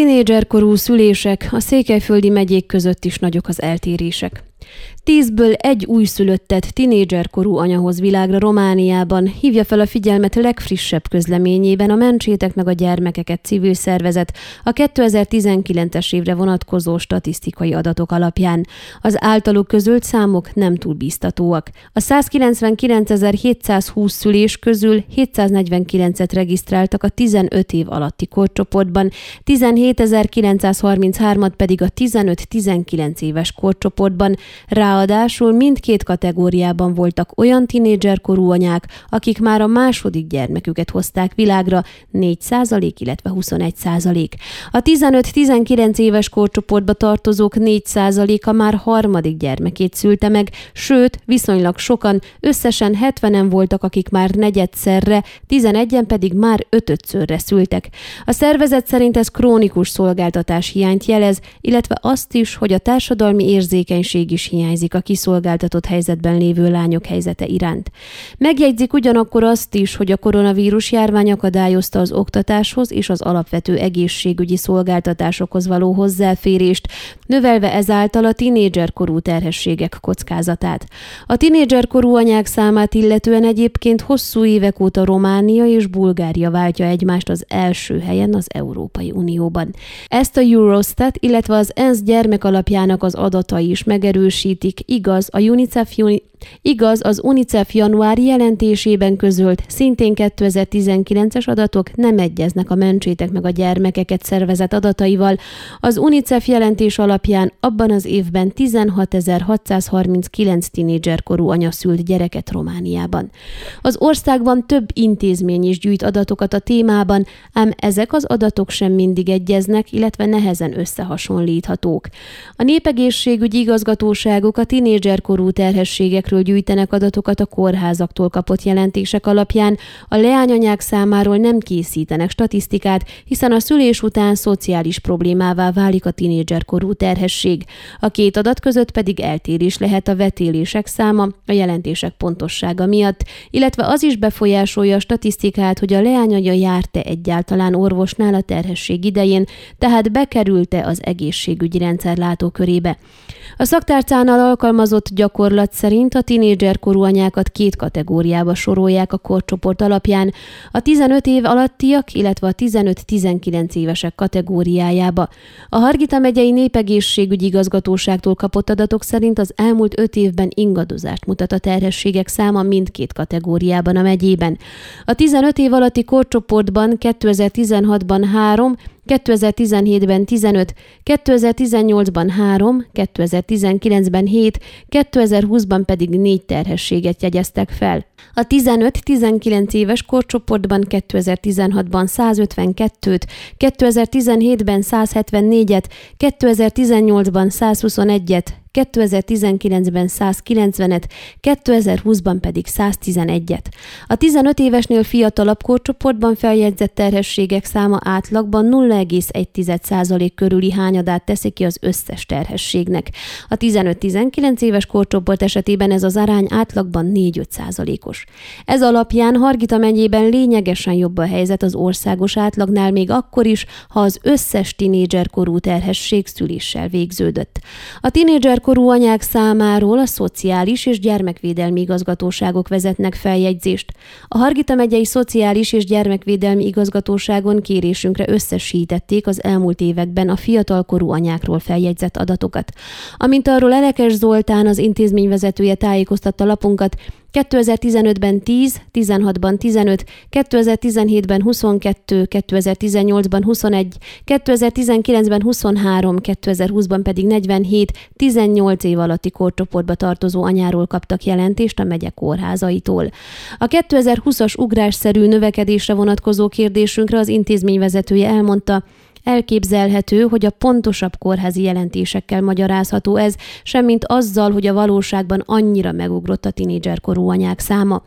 Tinédzserkorú szülések, a székelyföldi megyék között is nagyok az eltérések. Tízből egy újszülöttet tinédzserkorú anyahoz világra Romániában hívja fel a figyelmet legfrissebb közleményében a Mentsétek meg a gyermekeket civil szervezet a 2019-es évre vonatkozó statisztikai adatok alapján. Az általuk közölt számok nem túl bíztatóak. A 199.720 szülés közül 749-et regisztráltak a 15 év alatti korcsoportban, 17.933-at pedig a 15-19 éves korcsoportban, Ráadásul mindkét kategóriában voltak olyan tinédzserkorú anyák, akik már a második gyermeküket hozták világra, 4 százalék, illetve 21 százalék. A 15-19 éves korcsoportba tartozók 4 százaléka már harmadik gyermekét szülte meg, sőt, viszonylag sokan, összesen 70-en voltak, akik már negyedszerre, 11-en pedig már ötödszörre szültek. A szervezet szerint ez krónikus szolgáltatás hiányt jelez, illetve azt is, hogy a társadalmi érzékenység is hiányzik a kiszolgáltatott helyzetben lévő lányok helyzete iránt. Megjegyzik ugyanakkor azt is, hogy a koronavírus járvány akadályozta az oktatáshoz és az alapvető egészségügyi szolgáltatásokhoz való hozzáférést, növelve ezáltal a tinédzserkorú terhességek kockázatát. A tinédzserkorú anyák számát illetően egyébként hosszú évek óta Románia és Bulgária váltja egymást az első helyen az Európai Unióban. Ezt a Eurostat, illetve az ENSZ gyermekalapjának az adatai is megerősítik, igaz a UNICEF Igaz, az UNICEF januári jelentésében közölt, szintén 2019-es adatok nem egyeznek a Mentsétek meg a gyermekeket szervezet adataival. Az UNICEF jelentés alapján abban az évben 16.639 tinédzserkorú anya szült gyereket Romániában. Az országban több intézmény is gyűjt adatokat a témában, ám ezek az adatok sem mindig egyeznek, illetve nehezen összehasonlíthatók. A népegészségügyi igazgatóságok a tinédzserkorú terhességek gyerekekről gyűjtenek adatokat a kórházaktól kapott jelentések alapján, a leányanyák számáról nem készítenek statisztikát, hiszen a szülés után szociális problémává válik a tinédzserkorú terhesség. A két adat között pedig eltérés lehet a vetélések száma, a jelentések pontossága miatt, illetve az is befolyásolja a statisztikát, hogy a leányanya járt-e egyáltalán orvosnál a terhesség idején, tehát bekerülte az egészségügyi rendszer látókörébe. A szaktárcánál alkalmazott gyakorlat szerint a tinédzserkorú anyákat két kategóriába sorolják a korcsoport alapján, a 15 év alattiak, illetve a 15-19 évesek kategóriájába. A Hargita megyei népegészségügyi igazgatóságtól kapott adatok szerint az elmúlt öt évben ingadozást mutat a terhességek száma mindkét kategóriában a megyében. A 15 év alatti korcsoportban 2016-ban 3, 2017-ben 15, 2018-ban 3, 2019-ben 7, 2020-ban pedig 4 terhességet jegyeztek fel. A 15-19 éves korcsoportban 2016-ban 152-t, 2017-ben 174-et, 2018-ban 121-et, 2019-ben 190-et, 2020-ban pedig 111-et. A 15 évesnél fiatalabb korcsoportban feljegyzett terhességek száma átlagban 0,1% körüli hányadát teszi ki az összes terhességnek. A 15-19 éves korcsoport esetében ez az arány átlagban 4-5%-os. Ez alapján Hargita megyében lényegesen jobb a helyzet az országos átlagnál még akkor is, ha az összes tinédzserkorú terhesség szüléssel végződött. A tinédzser Gyermekkorú anyák számáról a Szociális és Gyermekvédelmi Igazgatóságok vezetnek feljegyzést. A Hargita megyei Szociális és Gyermekvédelmi Igazgatóságon kérésünkre összesítették az elmúlt években a fiatalkorú anyákról feljegyzett adatokat. Amint arról Elekes Zoltán, az intézményvezetője tájékoztatta lapunkat, 2015-ben 10, 16-ban 15, 2017-ben 22, 2018-ban 21, 2019-ben 23, 2020-ban pedig 47, 18 év alatti korcsoportba tartozó anyáról kaptak jelentést a megye kórházaitól. A 2020-as ugrásszerű növekedésre vonatkozó kérdésünkre az intézményvezetője elmondta, Elképzelhető, hogy a pontosabb kórházi jelentésekkel magyarázható ez, semmint azzal, hogy a valóságban annyira megugrott a tinédzserkorú anyák száma.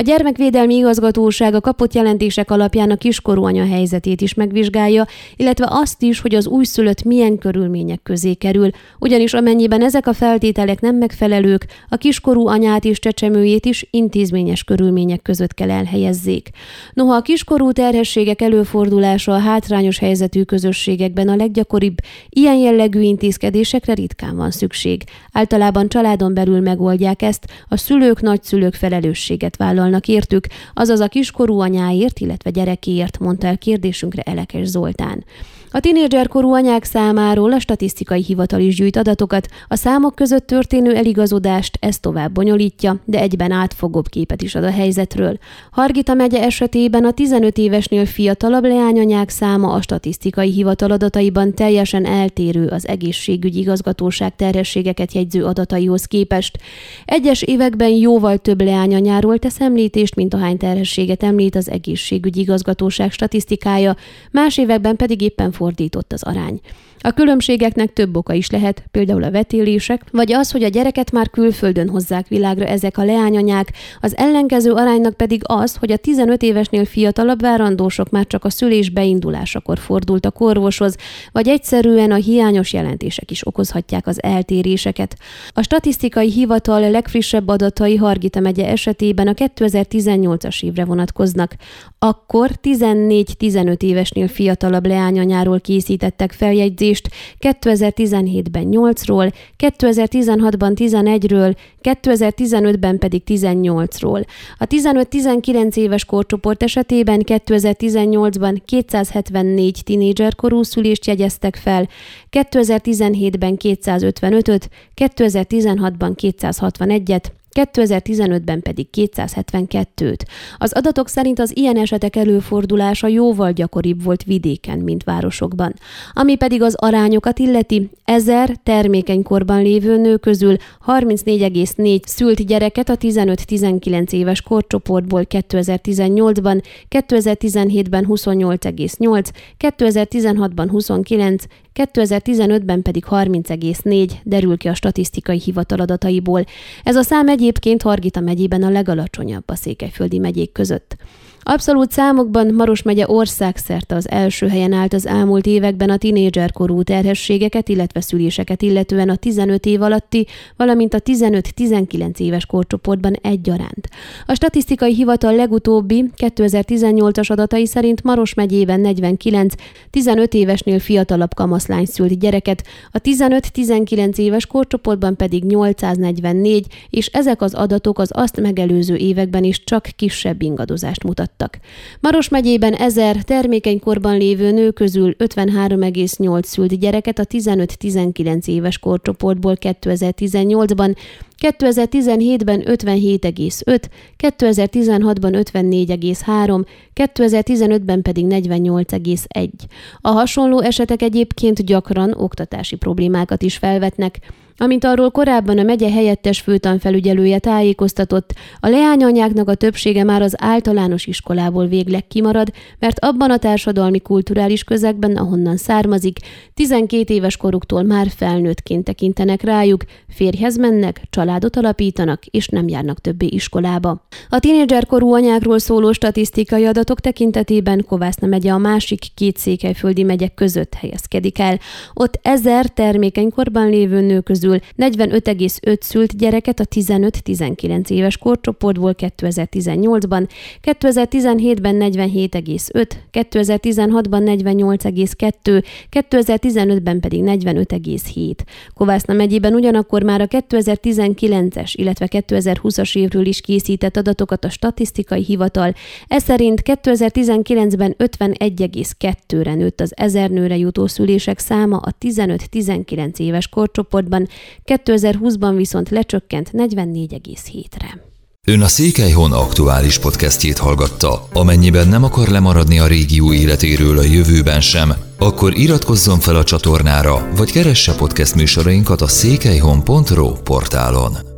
A gyermekvédelmi igazgatóság a kapott jelentések alapján a kiskorú anya helyzetét is megvizsgálja, illetve azt is, hogy az újszülött milyen körülmények közé kerül, ugyanis amennyiben ezek a feltételek nem megfelelők, a kiskorú anyát és csecsemőjét is intézményes körülmények között kell elhelyezzék. Noha a kiskorú terhességek előfordulása a hátrányos helyzetű közösségekben a leggyakoribb, ilyen jellegű intézkedésekre ritkán van szükség. Általában családon belül megoldják ezt, a szülők, nagyszülők felelősséget vállalnak értük, azaz a kiskorú anyáért, illetve gyerekéért, mondta el kérdésünkre Elekes Zoltán. A tinédzserkorú anyák számáról a statisztikai hivatal is gyűjt adatokat, a számok között történő eligazodást ez tovább bonyolítja, de egyben átfogóbb képet is ad a helyzetről. Hargita megye esetében a 15 évesnél fiatalabb leányanyák száma a statisztikai hivatal adataiban teljesen eltérő az egészségügyi igazgatóság terhességeket jegyző adataihoz képest. Egyes években jóval több leányanyáról tesz említést, mint ahány terhességet említ az egészségügyi igazgatóság statisztikája, más években pedig éppen fordított az arány. A különbségeknek több oka is lehet, például a vetélések, vagy az, hogy a gyereket már külföldön hozzák világra ezek a leányanyák, az ellenkező aránynak pedig az, hogy a 15 évesnél fiatalabb várandósok már csak a szülés beindulásakor fordultak orvoshoz, vagy egyszerűen a hiányos jelentések is okozhatják az eltéréseket. A statisztikai hivatal legfrissebb adatai Hargita megye esetében a 2018-as évre vonatkoznak. Akkor 14-15 évesnél fiatalabb leányanyáról készítettek feljegyzést, növekedést 2017-ben 8-ról, 2016-ban 11-ről, 2015-ben pedig 18-ról. A 15-19 éves korcsoport esetében 2018-ban 274 tinédzserkorú szülést jegyeztek fel, 2017-ben 255-öt, 2016-ban 261-et, 2015-ben pedig 272-t. Az adatok szerint az ilyen esetek előfordulása jóval gyakoribb volt vidéken, mint városokban. Ami pedig az arányokat illeti, ezer termékeny korban lévő nő közül 34,4 szült gyereket a 15-19 éves korcsoportból 2018-ban, 2017-ben 28,8, 2016-ban 29, 2015-ben pedig 30,4 derül ki a statisztikai hivatal adataiból. Ez a szám egyébként Hargita megyében a legalacsonyabb a székelyföldi megyék között. Abszolút számokban Maros megye országszerte az első helyen állt az elmúlt években a tinédzserkorú terhességeket, illetve szüléseket illetően a 15 év alatti, valamint a 15-19 éves korcsoportban egyaránt. A statisztikai hivatal legutóbbi 2018-as adatai szerint Maros megyében 49, 15 évesnél fiatalabb kamaszlány szült gyereket, a 15-19 éves korcsoportban pedig 844, és ezek az adatok az azt megelőző években is csak kisebb ingadozást mutatnak mutattak. Maros megyében ezer termékeny korban lévő nő közül 53,8 szült gyereket a 15-19 éves korcsoportból 2018-ban, 2017-ben 57,5, 2016-ban 54,3, 2015-ben pedig 48,1. A hasonló esetek egyébként gyakran oktatási problémákat is felvetnek, Amint arról korábban a megye helyettes főtanfelügyelője tájékoztatott, a leányanyáknak a többsége már az általános iskolából végleg kimarad, mert abban a társadalmi kulturális közegben, ahonnan származik, 12 éves koruktól már felnőttként tekintenek rájuk, férjhez mennek, családot alapítanak, és nem járnak többé iskolába. A tínédzserkorú anyákról szóló statisztikai adatok tekintetében Kovászna megye a másik két székelyföldi megyek között helyezkedik el. Ott ezer termékeny korban lévő nő közül közül 45,5 szült gyereket a 15-19 éves korcsoportból 2018-ban, 2017-ben 47,5, 2016-ban 48,2, 2015-ben pedig 45,7. Kovászna megyében ugyanakkor már a 2019-es, illetve 2020-as évről is készített adatokat a statisztikai hivatal, ez szerint 2019-ben 51,2-re nőtt az ezer nőre jutó szülések száma a 15-19 éves korcsoportban, 2020-ban viszont lecsökkent 44,7-re. Ön a Székelyhon aktuális podcastjét hallgatta. Amennyiben nem akar lemaradni a régió életéről a jövőben sem, akkor iratkozzon fel a csatornára, vagy keresse podcast műsorainkat a székelyhon.pro portálon.